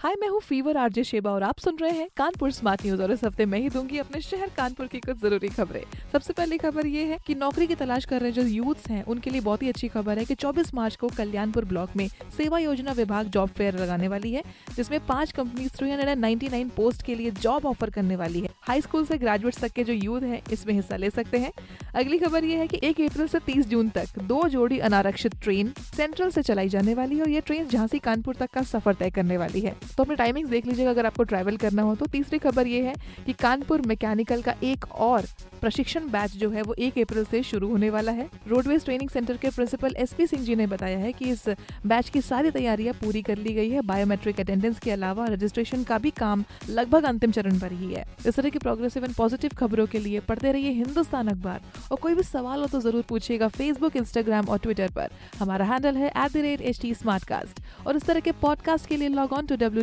हाय मैं हूँ fever RJ Sheba और आप सुन रहे हैं कानपुर स्मार्ट न्यूज़ और इस हफ़्ते मैं ही दूँगी अपने शहर कानपुर की कुछ ज़रूरी खबरें। सबसे पहली खबर ये है कि नौकरी की तलाश कर रहे जो यूथ्स हैं, उनके लिए बहुत ही अच्छी खबर है कि 24 मार्च को कल्याणपुर ब्लॉक में सेवा योजना विभाग जॉब फेयर लगाने वाली है, जिसमें पाँच कंपनी थ्री पोस्ट के लिए जॉब ऑफ़र करने वाली है। हाई स्कूल से ग्रेजुएट तक के जो यूथ है, इसमें हिस्सा ले सकते हैं। अगली खबर ये है कि एक अप्रैल से 30 जून तक दो जोड़ी अनारक्षित ट्रेन सेंट्रल से चलाई जाने वाली है और ये ट्रेन झांसी कानपुर तक का सफ़र तय करने वाली है। तो अपने टाइमिंग्स देख लीजिएगा, अगर आपको ट्रैवल करना हो तो तीसरी खबर ये है कि कानपुर मैकेनिकल का एक और प्रशिक्षण बैच जो है, वो एक अप्रैल से शुरू होने वाला है। रोडवेज़ ट्रेनिंग सेंटर के principal S P Singh ji ने बताया है कि इस बैच की सारी तैयारियाँ पूरी कर ली गई है। बायोमेट्रिक अटेंडेंस के अलावा रजिस्ट्रेशन का भी काम लगभग अंतिम चरण पर ही है। इस तरह की प्रोग्रेसिव एंड पॉजिटिव खबरों के लिए पढ़ते रहिए हिंदुस्तान अखबार। और कोई भी सवाल हो तो ज़रूर पूछिएगा फेसबुक इंस्टाग्राम और ट्विटर पर। हमारा हैंडल है एट और इस तरह के पॉडकास्ट के लिए log on to W